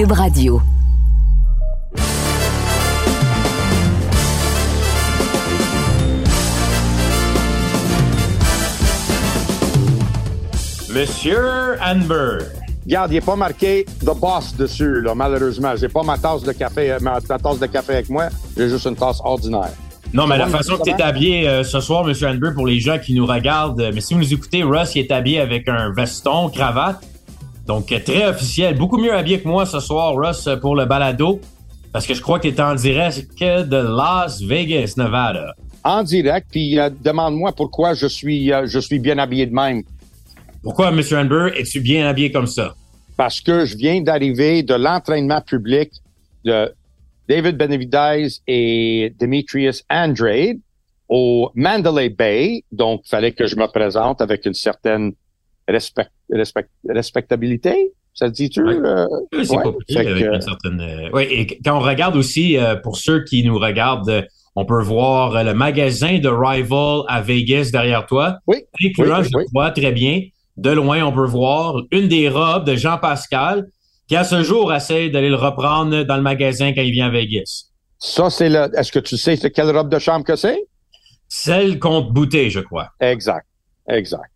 Cube Radio. Monsieur Amber. Regarde, il n'est pas marqué The Boss dessus, là, malheureusement. J'ai pas ma tasse de café, ma, ma tasse de café avec moi. J'ai juste une tasse ordinaire. Non, mais la façon que tu es habillé euh, ce soir, Monsieur Amber, pour les gens qui nous regardent, euh, mais si vous nous écoutez, Russ il est habillé avec un veston, cravate. Donc, très officiel. Beaucoup mieux habillé que moi ce soir, Russ, pour le balado. Parce que je crois que tu es en direct que de Las Vegas, Nevada. En direct, puis euh, demande-moi pourquoi je suis, euh, je suis bien habillé de même. Pourquoi, Monsieur Amber, es-tu bien habillé comme ça? Parce que je viens d'arriver de l'entraînement public de David Benavidez et Demetrius Andrade au Mandalay Bay. Donc, il fallait que je me présente avec une certaine respect, respect, respectabilité. Ça se dit-tu? Ouais. euh, Oui, c'est ouais. pas pire, avec que- une certaine. euh, Oui, et quand on regarde aussi, euh, pour ceux qui nous regardent, on peut voir le magasin de Rival à Vegas derrière toi. Oui. Incluant, Oui, oui, je oui. crois très bien. De loin, on peut voir une des robes de Jean Pascal, qui à ce jour essaie d'aller le reprendre dans le magasin quand il vient à Vegas. Ça, c'est le. Est-ce que tu sais c'est quelle robe de chambre que c'est? Celle contre Boutet, je crois. Exact. Exact.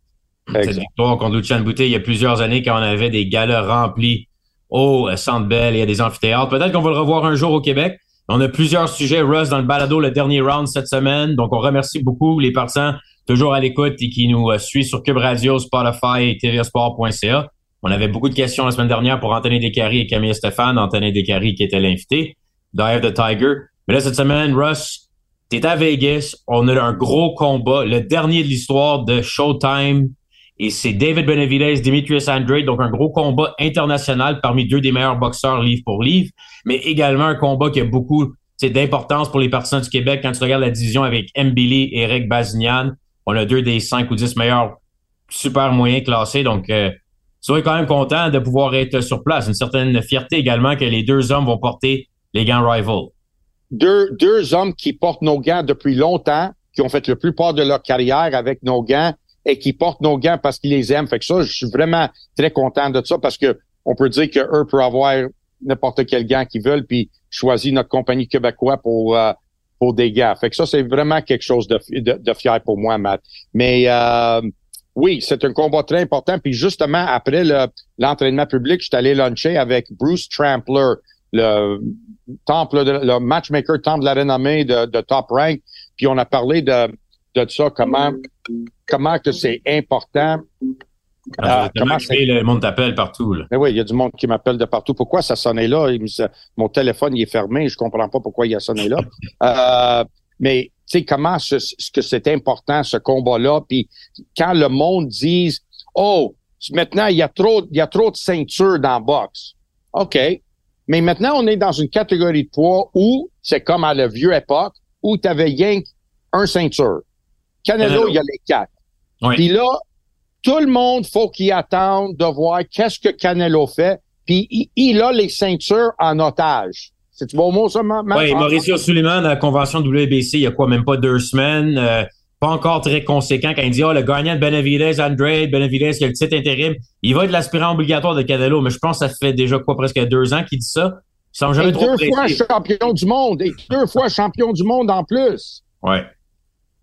Cette victoire contre Lucien Boutet il y a plusieurs années quand on avait des galas remplis au euh, Centre Bell et à des amphithéâtres. Peut-être qu'on va le revoir un jour au Québec. On a plusieurs sujets, Russ, dans le balado, le dernier round cette semaine. Donc, on remercie beaucoup les partisans toujours à l'écoute et qui nous euh, suivent sur Cube Radio, Spotify et tvsport.ca. On avait beaucoup de questions la semaine dernière pour Anthony Descaries et Camille Stéphane. Anthony Descaries qui était l'invité. Dive the Tiger. Mais là, cette semaine, Russ, t'es à Vegas. On a un gros combat, le dernier de l'histoire de Showtime. Et c'est David Benavidez, Demetrius Andrade, donc un gros combat international parmi deux des meilleurs boxeurs livre pour livre, mais également un combat qui a beaucoup d'importance pour les partisans du Québec. Quand tu regardes la division avec Mbili et Eric Bazignan, on a deux des cinq ou dix meilleurs super moyens classés. Donc, euh, soyez quand même content de pouvoir être sur place. Une certaine fierté également que les deux hommes vont porter les gants Rival. Deux, deux hommes qui portent nos gants depuis longtemps, qui ont fait la plupart de leur carrière avec nos gants et qui portent nos gants parce qu'ils les aiment. Fait que ça, je suis vraiment très content de ça parce que on peut dire que eux peuvent avoir n'importe quel gant qu'ils veulent puis choisir notre compagnie québécoise pour euh, pour des gants. Fait que ça, c'est vraiment quelque chose de, de, fier pour moi, Matt. Mais euh, oui, c'est un combat très important. Puis justement, après le- l'entraînement public, je suis allé luncher avec Bruce Trampler, le temple, de, le matchmaker temple de la renommée de, de Top Rank. Puis on a parlé de, de ça, comment comment que c'est important. Ah, Ah, comment c'est... Le monde t'appelle partout. Là. Mais oui, il y a du monde qui m'appelle de partout. Pourquoi ça sonnait là? Il me mon téléphone il est fermé. Je comprends pas pourquoi il a sonné là. Euh, mais tu sais, comment ce, ce que c'est important, ce combat-là. Puis quand le monde dise Oh, maintenant, il y a trop, il y a trop de ceintures dans la boxe. OK. Mais maintenant, on est dans une catégorie de poids où c'est comme à la vieille époque où tu avais rien qu'un ceinture. Canelo, il y a les quatre. Oui. Puis là, tout le monde faut qu'il attende de voir qu'est-ce que Canelo fait. Puis il, il a les ceintures en otage. C'est du bon mot, ça, ma, ma- Oui, en- Mauricio Suleiman à la convention WBC, il y a quoi, même pas deux semaines. euh, pas encore très conséquent quand il dit, oh, le gagnant de Benavidez, Andrade, Benavidez qui a le titre intérim, il va être l'aspirant obligatoire de Canelo, mais je pense que ça fait déjà quoi, presque deux ans qu'il dit ça. Il semble jamais Et trop deux fois champion du monde. Et deux fois champion du monde en plus. Ouais.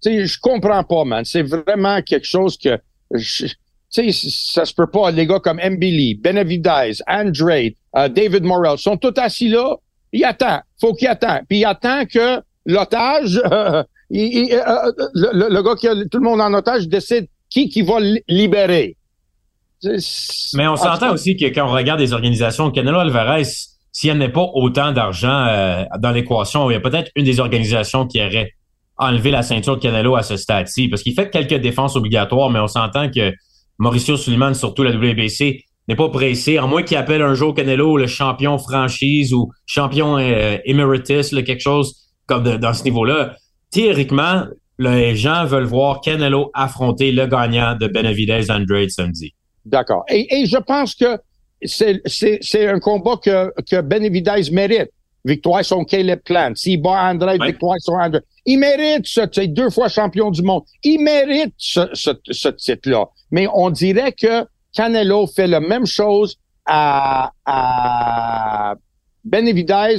Tu sais, je comprends pas, man. C'est vraiment quelque chose que, tu sais, ça se peut pas. Les gars comme Mbili, Benavidez, Andrade, euh, David Morrell sont tous assis là. Il attend. Faut qu'il attend. Puis il attend que l'otage, euh, il- il- euh, le, gars qui a tout le monde en otage décide qui qui va li- libérer. Mais on s'entend aussi que quand on regarde les organisations, Canelo Alvarez, s'il n'y en a pas autant d'argent euh, dans l'équation, il y a peut-être une des organisations qui aurait enlevé la ceinture de Canelo à ce stade-ci, parce qu'il fait quelques défenses obligatoires, mais on s'entend que Mauricio Suleiman, surtout la WBC, n'est pas pressé, à moins qu'il appelle un jour Canelo le champion franchise ou champion euh, emeritus, là, quelque chose comme de- dans ce niveau-là. Théoriquement, les gens veulent voir Canelo affronter le gagnant de Benavidez Andrade samedi. D'accord. Et, et je pense que c'est, un combat que, que Benavidez mérite. Victoire sur Caleb Plant. S'il bat Andrade, victoire sur Andrade. Il mérite ce, sais, deux fois champion du monde. Il mérite ce, ce, ce titre-là. Mais on dirait que Canelo fait la même chose à, à Benavidez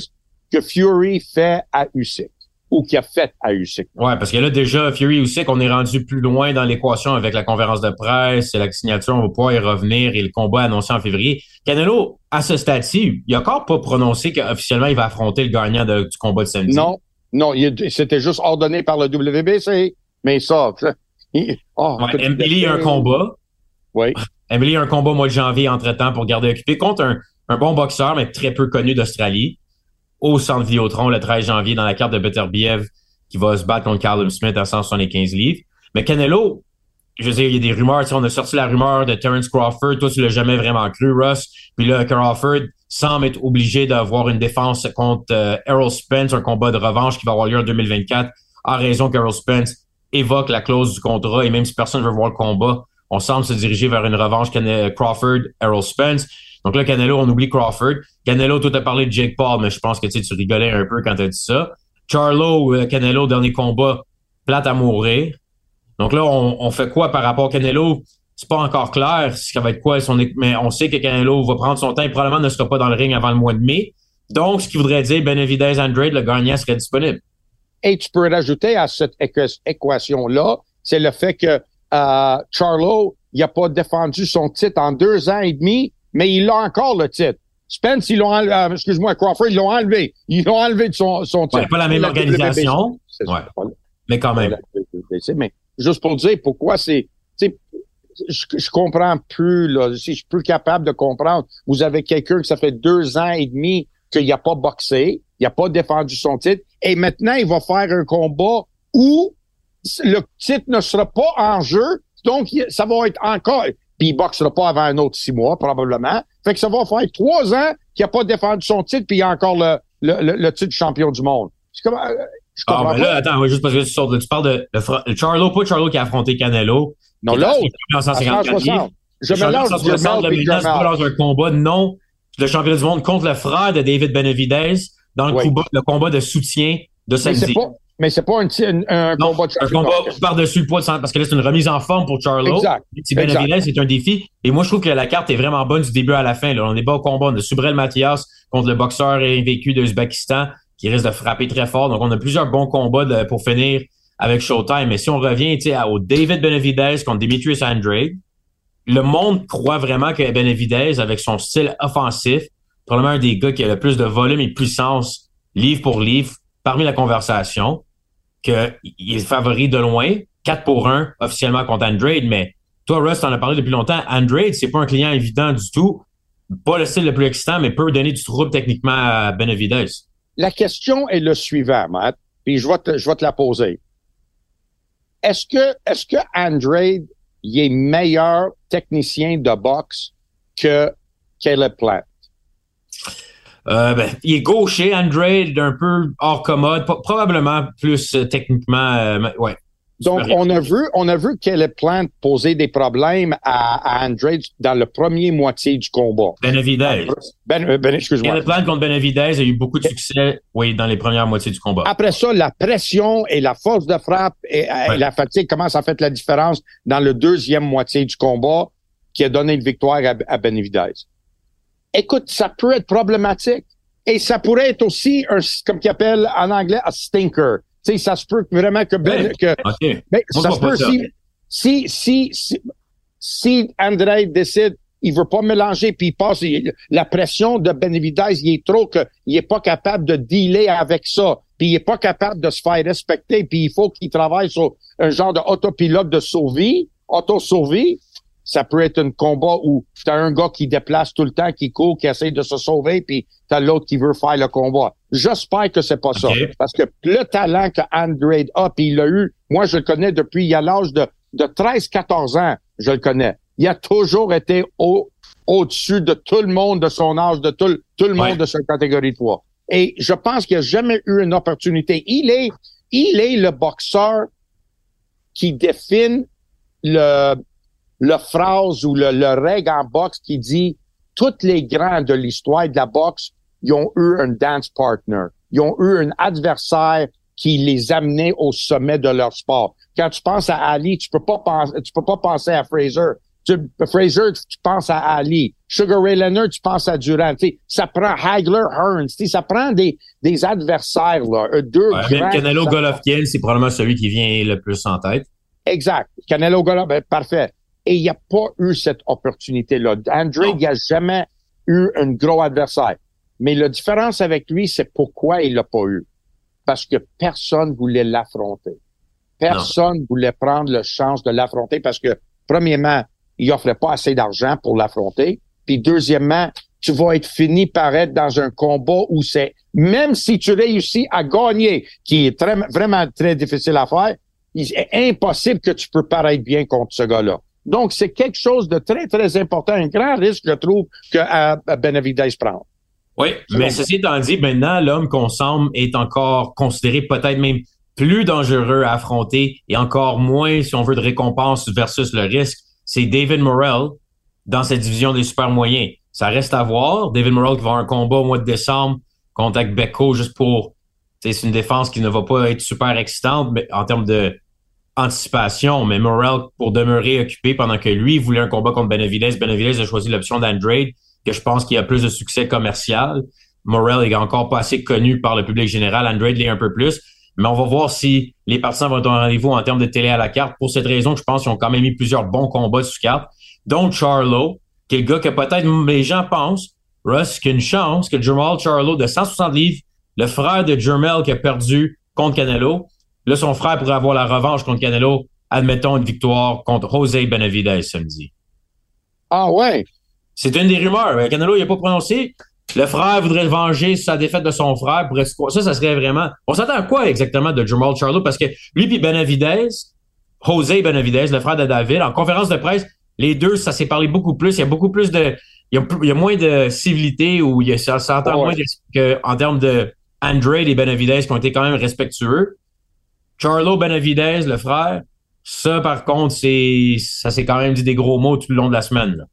que Fury fait à Usyk ou qui a fait à Usyk. Ouais, parce que là, déjà, Fury Usyk, on est rendu plus loin dans l'équation avec la conférence de presse, la signature, on va pouvoir y revenir et le combat annoncé en février. Canelo, à ce stade-ci, il n'a encore pas prononcé qu'officiellement il va affronter le gagnant du combat de samedi. Non, non, c'était juste ordonné par le WBC, mais ça... Il, oh, ouais, Emily a un combat. Oui. Emily a un combat au mois de janvier entre-temps pour garder occupé contre un, un bon boxeur, mais très peu connu d'Australie au centre Vidéotron le 13 janvier dans la carte de Beterbiev qui va se battre contre Callum Smith à 175 livres. Mais Canelo, je veux dire, il y a des rumeurs. On a sorti la rumeur de Terence Crawford. Toi, tu l'as jamais vraiment cru, Russ. Puis là, Crawford semble être obligé d'avoir une défense contre euh, Errol Spence, un combat de revanche qui va avoir lieu en 2024, en raison qu'Errol Spence évoque la clause du contrat. Et même si personne ne veut voir le combat, on semble se diriger vers une revanche Crawford-Errol Spence. Donc là, Canelo, on oublie Crawford. Canelo, tout a parlé de Jake Paul, mais je pense que tu, rigolais un peu quand tu as dit ça. Charlo, euh, Canelo, dernier combat, plate à mourir. Donc là, on, fait quoi par rapport à Canelo? C'est pas encore clair ça va être quoi son mais on sait que Canelo va prendre son temps et probablement ne sera pas dans le ring avant le mois de mai. Donc, ce qui voudrait dire Benavidez Andrade, le gagnant serait disponible. Et tu peux rajouter à cette équation-là, c'est le fait que euh, Charlo, il n'a pas défendu son titre en deux ans et demi mais il a encore le titre. Spence, ils l'ont enlevé, euh, excuse-moi, Crawford, ils l'ont enlevé. Ils l'ont enlevé de son, son titre. Ouais, pas la même organisation. Ouais. Mais quand même. Mais juste pour dire pourquoi c'est, je, je comprends plus, là. Si je suis plus capable de comprendre. Vous avez quelqu'un que ça fait deux ans et demi qu'il n'a pas boxé, il n'a pas défendu son titre, et maintenant il va faire un combat où le titre ne sera pas en jeu, donc ça va être encore puis il boxera pas avant un autre six mois, probablement. Fait que ça va faire trois ans qu'il n'a pas défendu son titre, puis il a encore le, le, titre champion du monde. C'est comme, ah, mais là, attends, juste parce que tu, sors, tu parles de, de Charlo, pas Charlo qui a affronté Canelo. Non, l'autre. Je me lance le dans un combat, non, le champion du monde contre le frère de David Benavidez dans le, combat, le combat de soutien de samedi. Mais c'est pas un, un, combat de Un combat par-dessus le poids de parce que là, c'est une remise en forme pour Charlo. Exact. Benavidez, c'est un défi. Et moi, je trouve que la carte est vraiment bonne du début à la fin. Là. On n'est pas au combat. On a Subrel Mathias contre le boxeur invécu d'Uzbekistan qui risque de frapper très fort. Donc, on a plusieurs bons combats pour finir avec Showtime. Mais si on revient au David Benavidez contre Demetrius Andrade, le monde croit vraiment que Benavidez, avec son style offensif, probablement un des gars qui a le plus de volume et de puissance, livre pour livre, parmi la conversation, qu'il est favori de loin, 4 pour 1 officiellement contre Andrade, mais toi, Russ, t'en as parlé depuis longtemps. Andrade, c'est pas un client évident du tout. Pas le style le plus excitant, mais peut donner du trouble techniquement à Benavidez. La question est le suivant, Matt, puis je vais te, je vais te la poser. Est-ce que, est-ce que Andrade, il est meilleur technicien de boxe que Caleb Plant? Euh, ben, il est gaucher, Andrade, un peu hors commode, probablement plus euh, techniquement, euh, ouais. Donc, on a vu, on a vu Plant poser des problèmes à, à Andrade dans le premier moitié du combat. Benavidez. Ben, ben, excuse-moi. Caleb Plant contre Benavidez a eu beaucoup de succès, oui, dans les premières moitiés du combat. Après ça, la pression et la force de frappe et, la fatigue commencent à faire la différence dans le deuxième moitié du combat qui a donné une victoire à, à Benavidez? Écoute, ça peut être problématique. Et ça pourrait être aussi un, comme qu'ils appellent en anglais, un stinker. Sais, ça se peut vraiment que, ben, que mais ça se peut si, si, si, si, si André décide, il veut pas mélanger, puis il passe, la pression de Benavidez, il est trop que, il est pas capable de dealer avec ça, puis il est pas capable de se faire respecter, puis il faut qu'il travaille sur un genre d'autopilote de survie, auto-survie, ça peut être un combat où t'as un gars qui déplace tout le temps, qui court, qui essaie de se sauver, puis t'as l'autre qui veut faire le combat. J'espère que c'est pas ça. Parce que le talent que Andrade a, puis il a eu, moi je le connais depuis il a l'âge de, de 13-14 ans, je le connais. Il a toujours été au, au-dessus de tout le monde de son âge, de tout, tout le monde de sa catégorie de poids. Et je pense qu'il a jamais eu une opportunité. Il est, il est le boxeur qui définit le, le phrase ou le, le règle en boxe qui dit tous les grands de l'histoire de la boxe, ils ont eu un dance partner. Ils ont eu un adversaire qui les amenait au sommet de leur sport. Quand tu penses à Ali, tu peux pas penser, tu peux pas penser à Fraser. Fraser, tu penses à Ali. Sugar Ray Leonard, tu penses à Durant. sais, ça prend Hagler, Hearns. Ça prend des, des adversaires, là. Deux ouais, Canelo Golovkin, c'est probablement celui qui vient le plus en tête. Exact. Canelo Golovkin, ben, parfait. Et il n'y a pas eu cette opportunité-là. Andre, il a jamais eu un gros adversaire. Mais la différence avec lui, c'est pourquoi il l'a pas eu. Parce que personne voulait l'affronter. Personne voulait prendre le chance de l'affronter parce que, premièrement, il offrait pas assez d'argent pour l'affronter. Puis deuxièmement, tu vas être fini par être dans un combat où c'est, même si tu réussis à gagner, qui est très, vraiment très difficile à faire, c'est impossible que tu peux paraître bien contre ce gars-là. Donc, c'est quelque chose de très, très important, un grand risque, je trouve, que à Benavidez prend. Oui, mais ceci étant dit, maintenant, l'homme qu'on semble est encore considéré peut-être même plus dangereux à affronter et encore moins, si on veut, de récompense versus le risque. C'est David Morrell dans cette division des super moyens. Ça reste à voir. David Morrell qui va avoir un combat au mois de décembre contre Becco juste pour... C'est une défense qui ne va pas être super excitante mais en termes de anticipation, mais Morrell pour demeurer occupé pendant que lui voulait un combat contre Benavidez. Benavidez a choisi l'option d'Andrade, que je pense qu'il a plus de succès commercial. Morrell est encore pas assez connu par le public général. Andrade l'est un peu plus. Mais on va voir si les partisans vont être au rendez-vous en termes de télé à la carte. Pour cette raison, je pense qu'ils ont quand même mis plusieurs bons combats sur carte, dont Charlo, qui est le gars que peut-être les gens pensent, Russ, qu'il a une chance que Jamal Charlo de 160 livres, le frère de Jermel qui a perdu contre Canelo, Là, son frère pourrait avoir la revanche contre Canelo. Admettons une victoire contre José Benavidez samedi. Ah ouais? C'est une des rumeurs. Canelo, il n'a pas prononcé. Le frère voudrait venger sa défaite de son frère. Pour ça, ça serait vraiment. On s'attend à quoi exactement de Jamal Charlo? Parce que lui puis Benavidez, José Benavidez, le frère de David, en conférence de presse, les deux, ça s'est parlé beaucoup plus. Il y a beaucoup plus de. Il y a, moins de civilité ou il y a, ça s'entend moins en termes de Andrade et Benavidez qui ont été quand même respectueux. Charlo Benavidez, le frère, ça, par contre, c'est ça s'est quand même dit des gros mots tout le long de la semaine.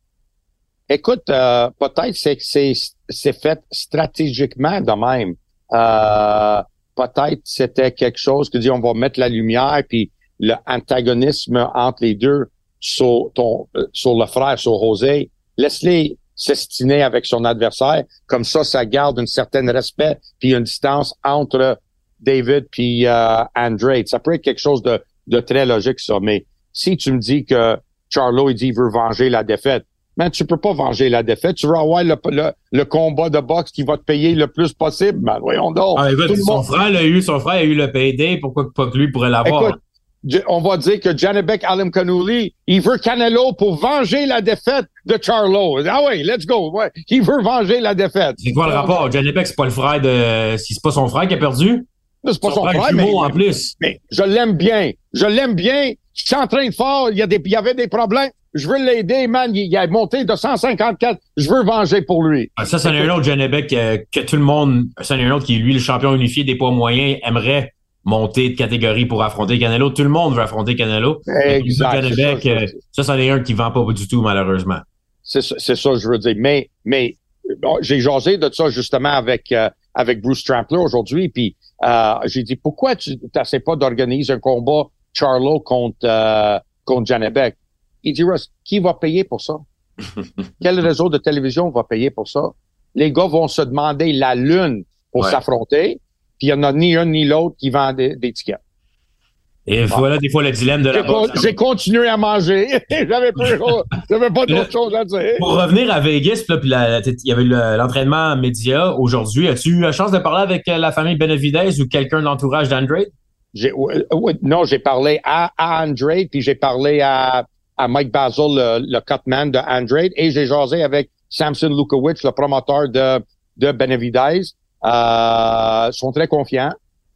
Écoute, euh, peut-être c'est que c'est fait stratégiquement de même. Euh, peut-être c'était quelque chose que dit on va mettre la lumière puis l'antagonisme entre les deux sur ton sur le frère, sur José. Laisse-les s'estiner avec son adversaire. Comme ça, ça garde un certain respect puis une distance entre David puis euh, Andrade. Ça peut être quelque chose de, de très logique, ça. Mais si tu me dis que Charlo, il dit, il veut venger la défaite, mais tu peux pas venger la défaite. Tu veux avoir le, le, combat de boxe qui va te payer le plus possible. Ben, voyons donc. Ah, son frère l'a eu, son frère a eu le payday. Pourquoi pas que lui pourrait l'avoir? on va dire que Janibek Alim Kanouli, il veut Canelo pour venger la défaite de Charlo. Ah oui, let's go. Ouais. Il veut venger la défaite. C'est quoi le rapport? Janibek, c'est pas le frère de, si c'est pas son frère qui a perdu? C'est pas son, frère, mais, en plus. mais je l'aime bien. Je l'aime bien. Je suis en train de faire. Il y, a des, il y avait des problèmes. Je veux l'aider, man. Il, a monté de 154. Je veux venger pour lui. Ah, ça, c'est un autre Janebek que, que, tout le monde, c'est un autre qui, lui, le champion unifié des poids moyens, aimerait monter de catégorie pour affronter Canelo. Tout le monde veut affronter Canelo. Exact. Euh, ça, c'en est un qui vend pas du tout, malheureusement. C'est ça, ça, je veux dire. Mais, mais, j'ai jasé de ça, justement, avec, euh, avec Bruce Trampler aujourd'hui, puis euh, j'ai dit, pourquoi tu n'essaies pas d'organiser un combat Charlo contre, euh, contre Janebek? Il dit, Russ, qui va payer pour ça? Quel réseau de télévision va payer pour ça? Les gars vont se demander la lune pour s'affronter, puis il n'y en a ni un ni l'autre qui vend des, des tickets. Et voilà des fois le dilemme de la boxe. J'ai continué à manger. J'avais pas d'autre chose à dire. Pour revenir à Vegas, il y avait l'entraînement média aujourd'hui. As-tu eu la chance de parler avec euh, la famille Benavidez ou quelqu'un de l'entourage d'Andrade? non, j'ai parlé à, à Andrade, puis j'ai parlé à, à Mike Basil, le, le cutman de Andrade, et j'ai jasé avec Samson Lukowicz, le promoteur de, de Benavidez. Euh, sont très confiants.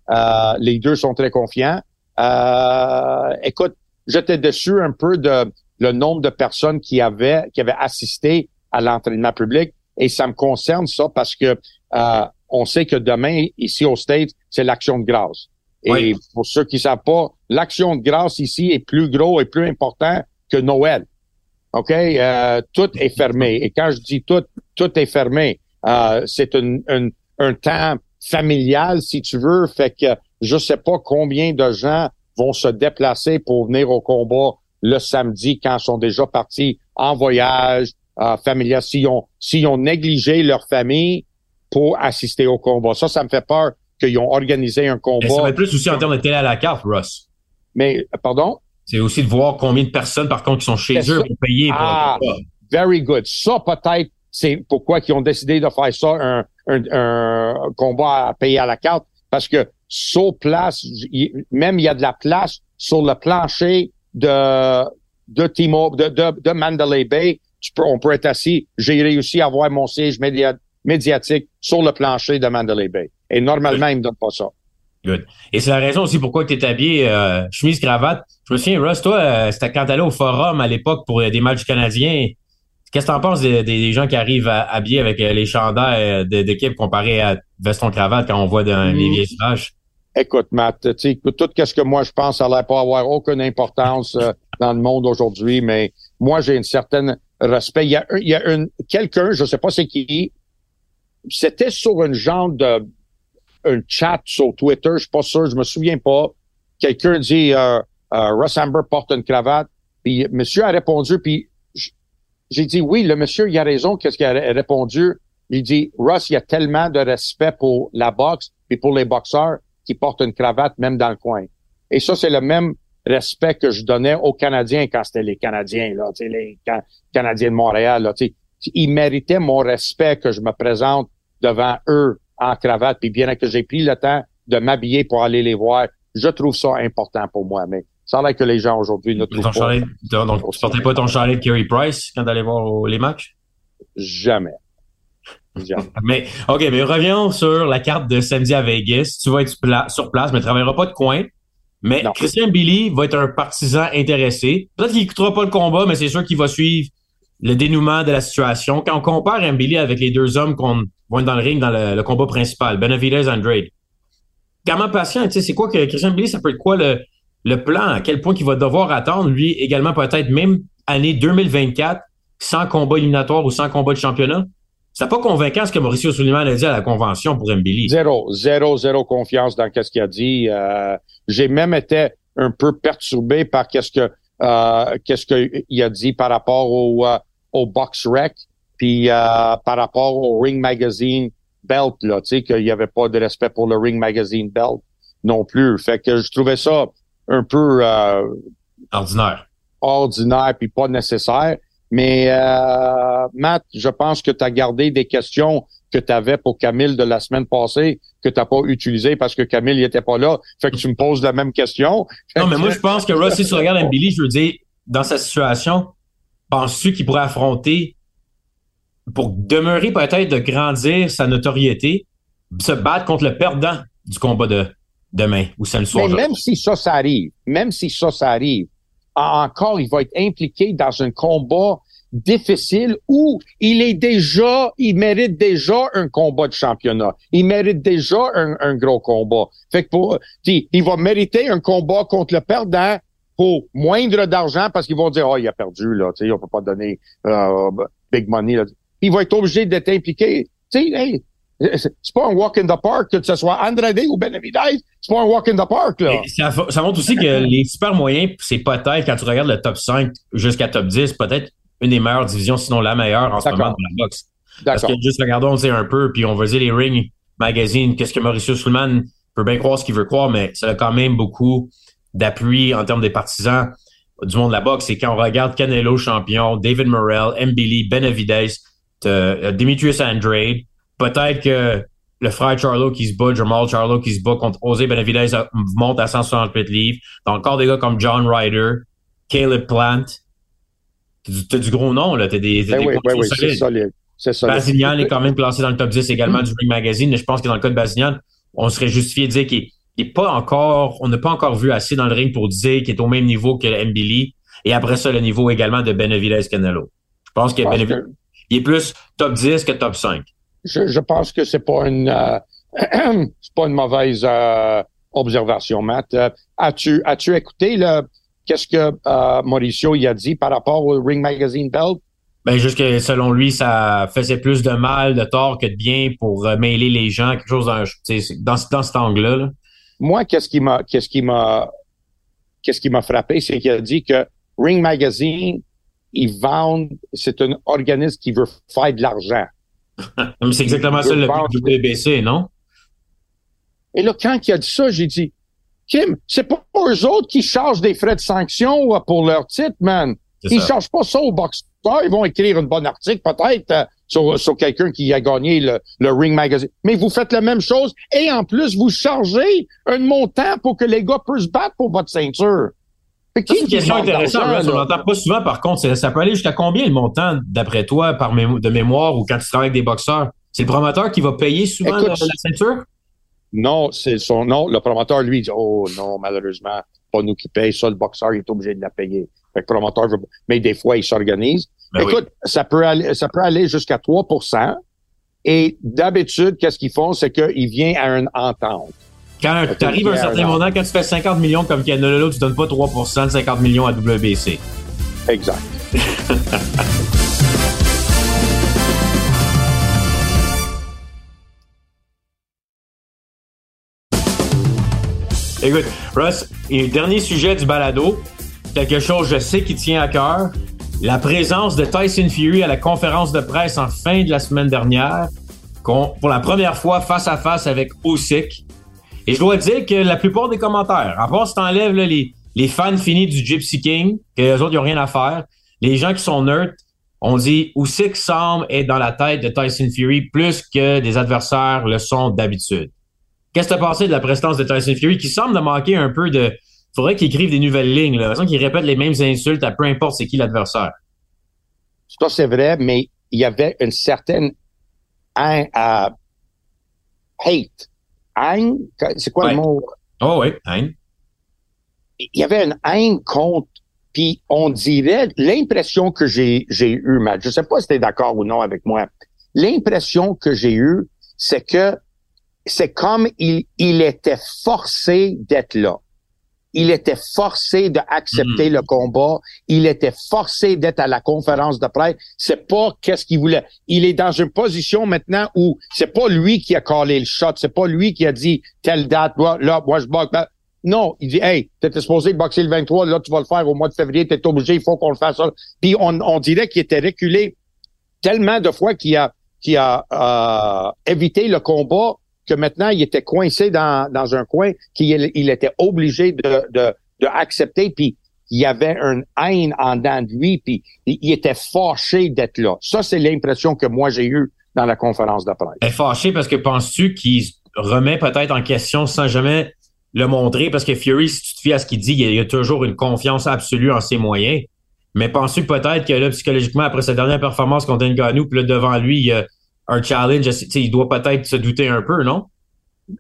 Euh, les deux sont très confiants. Euh, écoute, j'étais déçu un peu de le nombre de personnes qui avaient qui avaient assisté à l'entraînement public et ça me concerne ça parce que euh, on sait que demain ici au States c'est l'action de grâce. Et pour ceux qui savent pas, l'action de grâce ici est plus gros et plus important que Noël. OK? Euh, tout est fermé. Et quand je dis tout, tout est fermé. Euh, c'est un, un, un temps familial, si tu veux. Fait que je sais pas combien de gens vont se déplacer pour venir au combat le samedi quand ils sont déjà partis en voyage euh, familial, s'ils ont, s'ils ont négligé leur famille pour assister au combat. Ça, ça me fait peur qu'ils ont organisé un combat. Mais ça va être plus aussi en termes de télé à la carte, Russ. Mais, pardon? C'est aussi de voir combien de personnes, par contre, qui sont chez eux pour payer pour ah, Very good. Ça, peut-être, c'est pourquoi ils ont décidé de faire ça, un, un, combat à payer à la carte. Parce que sur place, même il y a de la place sur le plancher de, de de, de, de Mandalay Bay. on peut être assis. J'ai réussi à avoir mon siège médiatique sur le plancher de Mandalay Bay. Et normalement, ils me donnent pas ça. Good. Et c'est la raison aussi pourquoi tu es habillé euh, chemise cravate. Je me souviens, Russ, toi, euh, c'était quand t'allais au forum à l'époque pour euh, des matchs canadiens. Qu'est-ce que t'en penses des, gens qui arrivent à, habillés avec les chandails d'équipe comparés à veston cravate quand on voit dans les mm. vieilles images? Écoute, Matt, tu sais, tout ce que moi je pense, ça n'a pas avoir aucune importance dans le monde aujourd'hui, mais moi j'ai une certaine respect. Il y a, il y a une quelqu'un, je sais pas c'est qui, c'était sur une genre de un chat sur Twitter, je suis pas sûr, je me souviens pas. Quelqu'un dit euh, euh, Russ Amber porte une cravate. Puis monsieur a répondu, puis j'ai dit oui, le monsieur il a raison. Qu'est-ce qu'il a répondu? Il dit Russ, il y a tellement de respect pour la boxe et pour les boxeurs qui portent une cravate même dans le coin. Et ça c'est le même respect que je donnais aux Canadiens quand c'était les Canadiens là, les Canadiens de Montréal là. Ils méritaient mon respect que je me présente devant eux en cravate, puis bien que j'ai pris le temps de m'habiller pour aller les voir, je trouve ça important pour moi. Mais ça a l'air que les gens aujourd'hui ne trouvent pas. donc, tu portais pas ton chalet de Kerry Price quand t'allais voir les matchs? Jamais. Mais, OK, mais reviens sur la carte de samedi à Vegas. Tu vas être sur place, mais tu travailleras pas de coin. Mais Christian Billy va être un partisan intéressé. Peut-être qu'il écoutera pas le combat, mais c'est sûr qu'il va suivre le dénouement de la situation. Quand on compare Billy avec les deux hommes qu'on voit dans le ring dans le, combat principal, Benavidez Andrade. Gamin patient, tu sais, c'est quoi que Christian Billy, ça peut être quoi le, le plan, à quel point il va devoir attendre, lui, également peut-être même année 2024, sans combat éliminatoire ou sans combat de championnat? C'est pas convaincant ce que Mauricio Suleiman a dit à la convention pour Mbili. Zéro, zéro, zéro confiance dans ce qu'il a dit. Euh, j'ai même été un peu perturbé par qu'est-ce que euh, qu'est-ce qu'il a dit par rapport au, euh, au Box Rec, puis euh, par rapport au Ring Magazine Belt, là, tu sais, qu'il n'y avait pas de respect pour le Ring Magazine Belt non plus. Fait que je trouvais ça un peu ordinaire. Ordinaire, puis pas nécessaire. Mais Matt, je pense que tu as gardé des questions que tu avais pour Camille de la semaine passée que tu n'as pas utilisé parce que Camille n'était pas là. Fait que tu me poses la même question. Non, mais moi, je pense que Ross, si tu regardes Billy, je veux dire, dans sa situation, penses-tu qu'il pourrait affronter, pour demeurer peut-être de grandir sa notoriété, se battre contre le perdant du combat de demain ou samedi soir? Mais même si ça, ça arrive, même si ça, ça arrive, encore, il va être impliqué dans un combat difficile où il est déjà, il mérite déjà un combat de championnat. Il mérite déjà un, gros combat. Fait que pour, il va mériter un combat contre le perdant pour moindre d'argent parce qu'ils vont dire, oh, il a perdu, là, tu sais, on peut pas donner, euh, big money, là. Il va être obligé d'être impliqué. Tu sais, hey, c'est pas un walk in the park, que ce soit Andrade ou Benavidez, c'est pas un walk in the park, là. Ça, ça, montre aussi que les super moyens, c'est peut-être, quand tu regardes le top 5 jusqu'à top 10, peut-être une des meilleures divisions, sinon la meilleure en ce moment dans la boxe. Parce que juste regardons un peu, puis on va dire les Ring Magazine, qu'est-ce que Mauricio Suleiman peut bien croire ce qu'il veut croire, mais ça a quand même beaucoup d'appui en termes des partisans du monde de la boxe. Et quand on regarde Canelo champion, David Morrell, Mbili, Benavidez, euh, Demetrius Andrade, peut-être que le frère Charlo qui se bat, Jamal Charlo qui se bat contre José Benavidez monte à 168 livres. T'as encore des gars comme John Ryder, Caleb Plant, T'as du gros nom, là. T'as des, ben oui, oui, oui, c'est solide. C'est solide. Basignan est quand même placé dans le top 10 également du Ring Magazine. Mais je pense que dans le cas de Basignan, on serait justifié de dire qu'il n'est pas encore, on n'a pas encore vu assez dans le ring pour dire qu'il est au même niveau que Mbili. Et après ça, le niveau également de Benavidez Canelo. Je pense que Benavidez, il est plus top 10 que top 5. Je, je pense que c'est pas une, euh, c'est pas une mauvaise euh, observation, Matt. Euh, as-tu, as-tu écouté le, Qu'est-ce que euh, Mauricio y a dit par rapport au Ring Magazine Belt? Ben, juste que selon lui, ça faisait plus de mal, de tort que de bien pour euh, mêler les gens, quelque chose dans, dans, dans cet angle-là. Moi, qu'est-ce qui m'a, qu'est-ce qui m'a, qu'est-ce qui m'a frappé, c'est qu'il a dit que Ring Magazine, ils vendent, c'est un organisme qui veut faire de l'argent. C'est exactement ça le but du WBC, non? Et là, quand il a dit ça, j'ai dit, Kim, c'est pas eux autres qui chargent des frais de sanction pour leur titre, man. Ils ça. chargent pas ça aux boxeurs. Ils vont écrire un bon article, peut-être, euh, sur, sur quelqu'un qui a gagné le, le, Ring Magazine. Mais vous faites la même chose et en plus, vous chargez un montant pour que les gars puissent se battre pour votre ceinture. C'est une question intéressante. on n'entend pas souvent, par contre. Ça peut aller jusqu'à combien le montant, d'après toi, par de mémoire ou quand tu travailles avec des boxeurs? C'est le promoteur qui va payer souvent la, ceinture? Non, c'est son nom. Le promoteur, lui, dit Oh non, malheureusement, pas nous qui paye. Ça, le boxeur, il est obligé de la payer. Fait que le promoteur veut... Mais des fois, il s'organise. Ben Écoute, ça peut aller, ça peut aller jusqu'à 3% Et d'habitude, qu'est-ce qu'ils font? C'est qu'ils viennent à une entente. Quand tu arrives à un certain moment, quand tu fais 50 millions comme Canelo, tu donnes pas 3% de 50 millions à WBC. Exact. Écoute, Russ, dernier sujet du balado, quelque chose je sais qui tient à cœur, la présence de Tyson Fury à la conférence de presse en fin de la semaine dernière, pour la première fois face à face avec Usyk. Et je dois dire que la plupart des commentaires, à part si t'enlèves les, les fans finis du Gypsy King, que les autres, n'ont rien à faire, les gens qui sont nerds, on dit Usyk semble être dans la tête de Tyson Fury plus que des adversaires le sont d'habitude? Qu'est-ce que tu as pensé de la prestance de Tyson Fury qui semble manquer un peu de... faudrait qu'il écrive des nouvelles lignes, là. qu'il répète les mêmes insultes à peu importe c'est qui l'adversaire. Ça, c'est vrai, mais il y avait une certaine hate haine, c'est quoi le mot? Oh oui, haine. Il y avait une haine contre, puis on dirait, l'impression que j'ai, j'ai eue, Matt, je sais pas si tu es d'accord ou non avec moi, l'impression que j'ai eue, c'est que c'est comme il, il était forcé d'être là il était forcé d'accepter hmm. le combat. Il était forcé d'être à la conférence de presse. C'est pas qu'est-ce qu'il voulait. Il est dans une position maintenant où c'est pas lui qui a collé le shot. C'est pas lui qui a dit telle date. Là, moi, je boxe. Non, il dit, hey, t'étais supposé boxer le 23, là, tu vas le faire au mois de février, t'es obligé, il faut qu'on le fasse. Puis on, on dirait qu'il était reculé tellement de fois qu'il a, qu'il a euh, évité le combat que maintenant il était coincé dans, dans un coin, qu'il il était obligé de, de, de puis il y avait une haine en dedans de lui, puis il était fâché d'être là. Ça, c'est l'impression que moi j'ai eue dans la conférence de presse. fâché parce que penses-tu qu'il remet peut-être en question sans jamais le montrer? Parce que Fury, si tu te fies à ce qu'il dit, il y a toujours une confiance absolue en ses moyens. Mais penses-tu peut-être que là, psychologiquement, après sa dernière performance contre Ngannou, puis là, devant lui, il y a un challenge, il doit peut-être se douter un peu, non?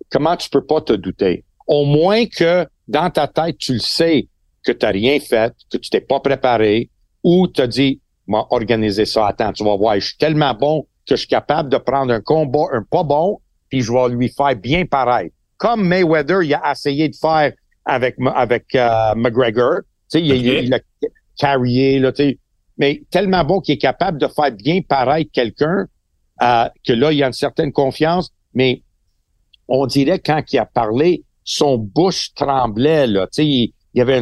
Comment tu peux pas te douter? Au moins que dans ta tête, tu le sais que tu n'as rien fait, que tu t'es pas préparé, ou tu as dit, m'a organisé ça, attends, tu vas voir, je suis tellement bon que je suis capable de prendre un combat, un pas bon, puis je vais lui faire bien pareil. Comme Mayweather, il a essayé de faire avec avec euh, McGregor, tu sais, il, a carrié, là, tu sais, mais tellement bon qu'il est capable de faire bien pareil quelqu'un que là, il y a une certaine confiance, mais on dirait quand il a parlé, son bouche tremblait, là. Tu sais, il, y avait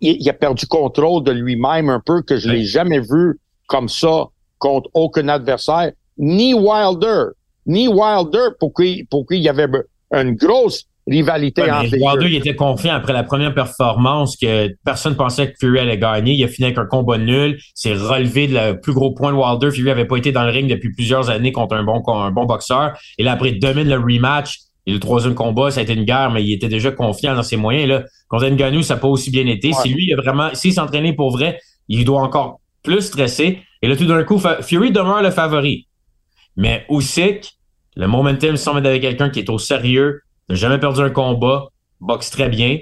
il, a perdu contrôle de lui-même un peu que je l'ai jamais vu comme ça contre aucun adversaire, ni Wilder, ni Wilder pour qu'il pour qu'il y avait une grosse rivalité entre les deux. il était confiant après la première performance que personne pensait que Fury allait gagner. Il a fini avec un combat nul. C'est relevé de le plus gros point de Wilder. Fury avait pas été dans le ring depuis plusieurs années contre un bon, un bon boxeur. Et là, après, domine le rematch. Et le troisième combat, ça a été une guerre, mais il était déjà confiant dans ses moyens. Là. Contre Ngannou, ça n'a pas aussi bien été. Si lui, il a vraiment, s'il s'entraînait pour vrai, il doit encore plus stresser. Et là, tout d'un coup, Fury demeure le favori. Mais Usyk, le momentum semble être avec quelqu'un qui est au sérieux, n'a jamais perdu un combat, boxe très bien.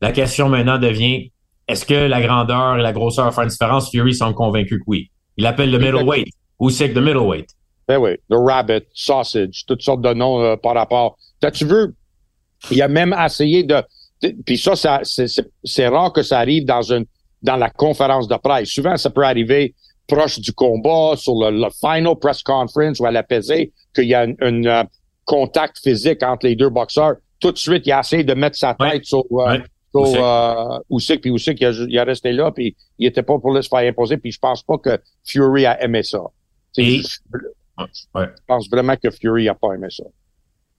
La question maintenant devient est-ce que la grandeur et la grosseur font une différence? Fury semble convaincu que oui. Il appelle le middleweight. Ou c'est que le middleweight? Ben oui, le rabbit, sausage, toutes sortes de noms euh, par rapport. tu veux, il a même essayé de. Puis ça, ça c'est rare que ça arrive dans une dans la conférence de presse. Souvent, ça peut arriver proche du combat, sur le, final press conference ou à la pesée, qu'il y a une, euh, contact physique entre les deux boxeurs, tout de suite, il a essayé de mettre sa tête sur, euh, euh, Usyk, puis Usyk, il a, il a resté là, puis il était pas pour se faire imposer, puis je pense pas que Fury a aimé ça. Et- Je, Ouais. je pense vraiment que Fury a pas aimé ça.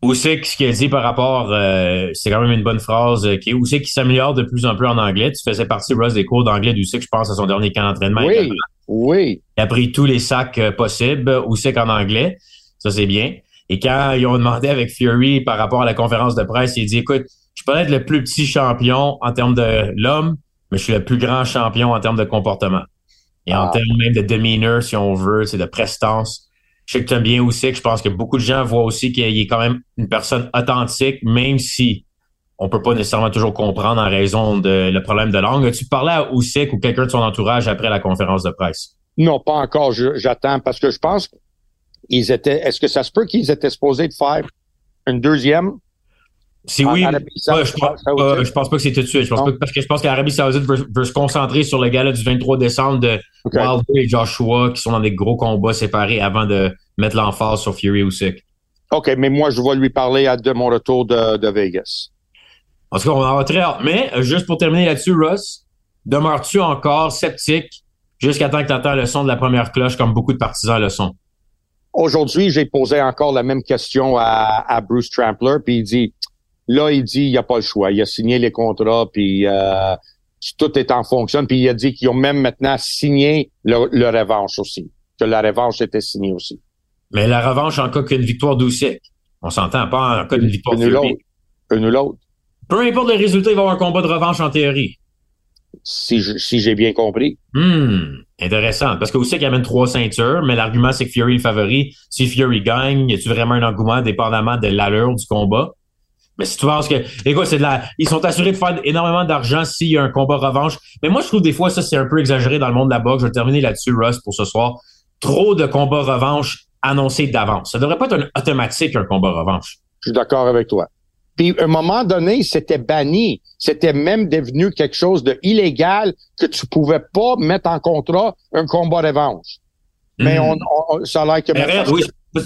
Usyk, ce qu'il a dit par rapport, euh, c'est quand même une bonne phrase, euh, qui est Usyk qui s'améliore de plus en plus en anglais. Tu faisais partie, Russ, des cours d'anglais d'Usyk, je pense, à son dernier camp d'entraînement. Oui, oui. Il a pris tous les sacs euh, possibles, Usyk en anglais. Ça, c'est bien. Et quand ils ont demandé avec Fury par rapport à la conférence de presse, il dit, écoute, je peux être le plus petit champion en termes de l'homme, mais je suis le plus grand champion en termes de comportement. Et en Ah. termes même de demeanor, si on veut, c'est de prestance. Je sais que tu aimes bien Usyk. Je pense que beaucoup de gens voient aussi qu'il est quand même une personne authentique, même si on peut pas nécessairement toujours comprendre en raison de le problème de langue. As-tu parlé à Usyk ou quelqu'un de son entourage après la conférence de presse? Non, pas encore. J'attends parce que je pense qu'ils étaient. Est-ce que ça se peut qu'ils étaient supposés de faire une deuxième? Si En oui, je, pense, je pense pas que c'est tout de suite. Je pense pas, parce que je pense que l'Arabie Saoudite veut, veut se concentrer sur le gala du 23 décembre de OK. Wilder et Joshua qui sont dans des gros combats séparés avant de mettre l'emphase sur Fury Usyk. OK, mais moi, je vais lui parler à, de mon retour de, de Vegas. En tout cas, on en a très hâte. Mais, euh, juste pour terminer là-dessus, Russ, demeures-tu encore sceptique jusqu'à temps que tu entends le son de la première cloche comme beaucoup de partisans le sont? Aujourd'hui, j'ai posé encore la même question à, à Bruce Trampler, puis il dit, là, il dit, il n'y a pas le choix. Il a signé les contrats, puis euh, tout est en fonction. Puis il a dit qu'ils ont même maintenant signé le, le revanche aussi, que la revanche était signée aussi. Mais la revanche en cas qu'une victoire d'Usyk. On s'entend pas en cas d'une victoire Une ou l'autre. Une ou l'autre. Peu importe le résultat, il va y avoir un combat de revanche en théorie. Si, je- si j'ai bien compris. Hmm, intéressant. Parce que Usyk amène trois ceintures, mais l'argument, c'est que Fury est le favori. Si Fury gagne, y a-tu vraiment un engouement dépendamment de l'allure du combat? Mais si tu penses que, écoute, c'est de la, ils sont assurés de faire énormément d'argent s'il y a un combat revanche. Mais moi, je trouve des fois, ça, c'est un peu exagéré dans le monde de la boxe. Je vais terminer là-dessus, Russ, pour ce soir. Trop de combats revanche annoncés d'avance. Ça devrait pas être un automatique, un combat revanche. Je suis d'accord avec toi. Puis, à un moment donné, c'était banni. C'était même devenu quelque chose de illégal que tu pouvais pas mettre en contrat un combat revanche. Mais Hmm. on, on- ça a l'air que Mais oui,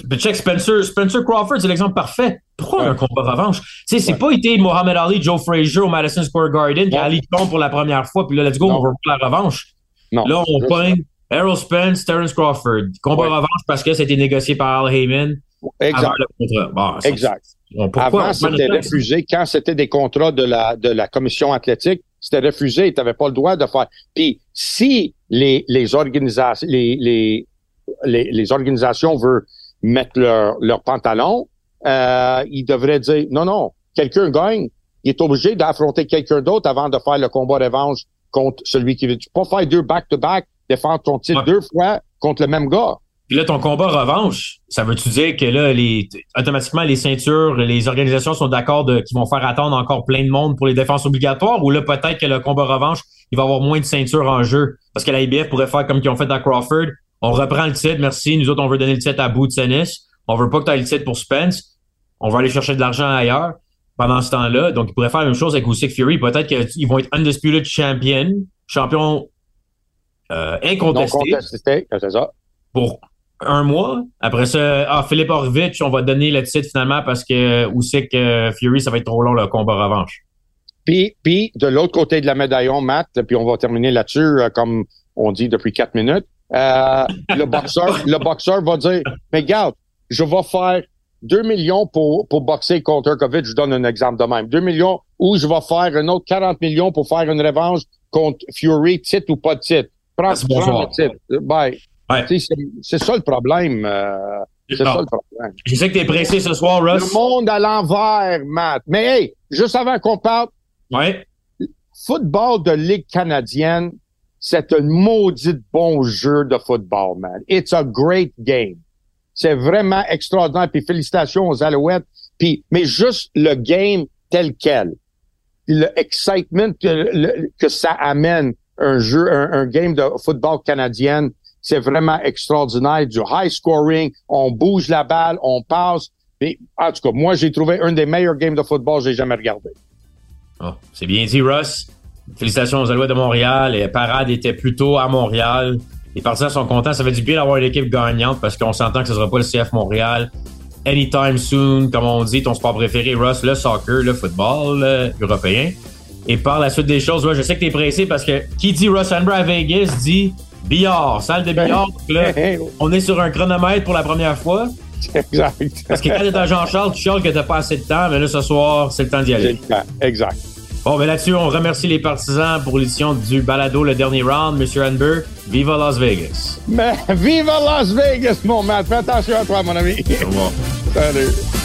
mais check Spencer, Spencer Crawford, c'est l'exemple parfait. Pourquoi Ouais. un combat revanche? Tu sais, c'est Ouais. pas été Mohamed Ali, Joe Frazier au Madison Square Garden Non. Ali tombe pour la première fois, puis là, let's go, Non. on va voir la revanche. Non. Là, on pogne Errol Spence, Terence Crawford. Combat Ouais. revanche parce que été négocié par Al Heyman avant Exact. le contrat. Bon, Exact. Pourquoi Avant, c'était refusé. Quand c'était des contrats de la, de la commission athlétique, c'était refusé. Tu n'avais pas le droit de faire. Puis, si les, les organisations, les, les, les, les organisations veulent mettre leur, leur pantalon, euh, ils devraient dire, non, non, quelqu'un gagne. Il est obligé d'affronter quelqu'un d'autre avant de faire le combat revanche contre celui qui veut. Tu peux pas faire deux back-to-back, défendre ton titre Ouais. deux fois contre le même gars. Puis là, ton combat revanche, ça veut-tu dire que là, les, automatiquement, les ceintures, les organisations sont d'accord qu'ils vont faire attendre encore plein de monde pour les défenses obligatoires ou là, peut-être que le combat revanche, il va avoir moins de ceintures en jeu? Parce que la IBF pourrait faire comme qu'ils ont fait dans Crawford. On reprend le titre, merci. Nous autres, on veut donner le titre à Boots Ennis. On veut pas que tu aies le titre pour Spence. On va aller chercher de l'argent ailleurs pendant ce temps-là. Donc, ils pourraient faire la même chose avec Usyk Fury. Peut-être qu'ils vont être undisputed champion, champion euh, Non incontesté contesté, c'est ça. pour un mois. Après ça, ah, Philippe Orvich, on va donner le titre finalement parce que Usyk euh, Fury, ça va être trop long le combat revanche. Puis, puis de l'autre côté de la médaillon, Matt, puis on va terminer là-dessus, euh, comme on dit depuis quatre minutes, euh, le boxeur, le boxeur va dire, mais regarde, je vais faire 2 millions pour, pour boxer contre Covid, je donne un exemple de même. 2 millions, ou je vais faire un autre 40 millions pour faire une revanche contre Fury, titre ou pas de titre. Prends, prends le titre. Ben, Ouais. tu c'est ça le problème. euh, c'est ça le problème. Je sais que t'es pressé ce soir, Le Russ. monde à l'envers, Matt. Mais hey, juste avant qu'on parle, Ouais. football de Ligue canadienne, c'est un maudit bon jeu de football, man. It's a great game. C'est vraiment extraordinaire. Puis félicitations aux Alouettes. Puis, mais juste le game tel quel. Le excitement que, le- que ça amène un jeu, un, un game de football canadienne, c'est vraiment extraordinaire. Du high scoring, on bouge la balle, on passe. En tout cas, moi, j'ai trouvé un des meilleurs games de football que j'ai jamais regardé. Ah, c'est bien dit, Russ. Félicitations aux Alouettes de Montréal. Les parades étaient plutôt à Montréal. Les partisans sont contents. Ça fait du bien d'avoir une équipe gagnante parce qu'on s'entend que ce sera pas le CF Montréal. Anytime soon, comme on dit, ton sport préféré, Russ, le soccer, le football européen. Et par la suite des choses, je sais que tu es pressé parce que qui dit Russ Amber à Vegas dit billard, salle de billard. là, on est sur un chronomètre pour la première fois. Exact. Parce que quand t'es à Jean-Charles, tu chiales que t'as pas assez de temps, mais là, ce soir, c'est le temps d'y aller. Exact. Bon, ben là-dessus, on remercie les partisans pour l'édition du balado, le dernier round. Monsieur Hanber, viva Las Vegas. Mais viva Las Vegas, mon man. Fais attention à toi, mon ami. Au revoir. Salut.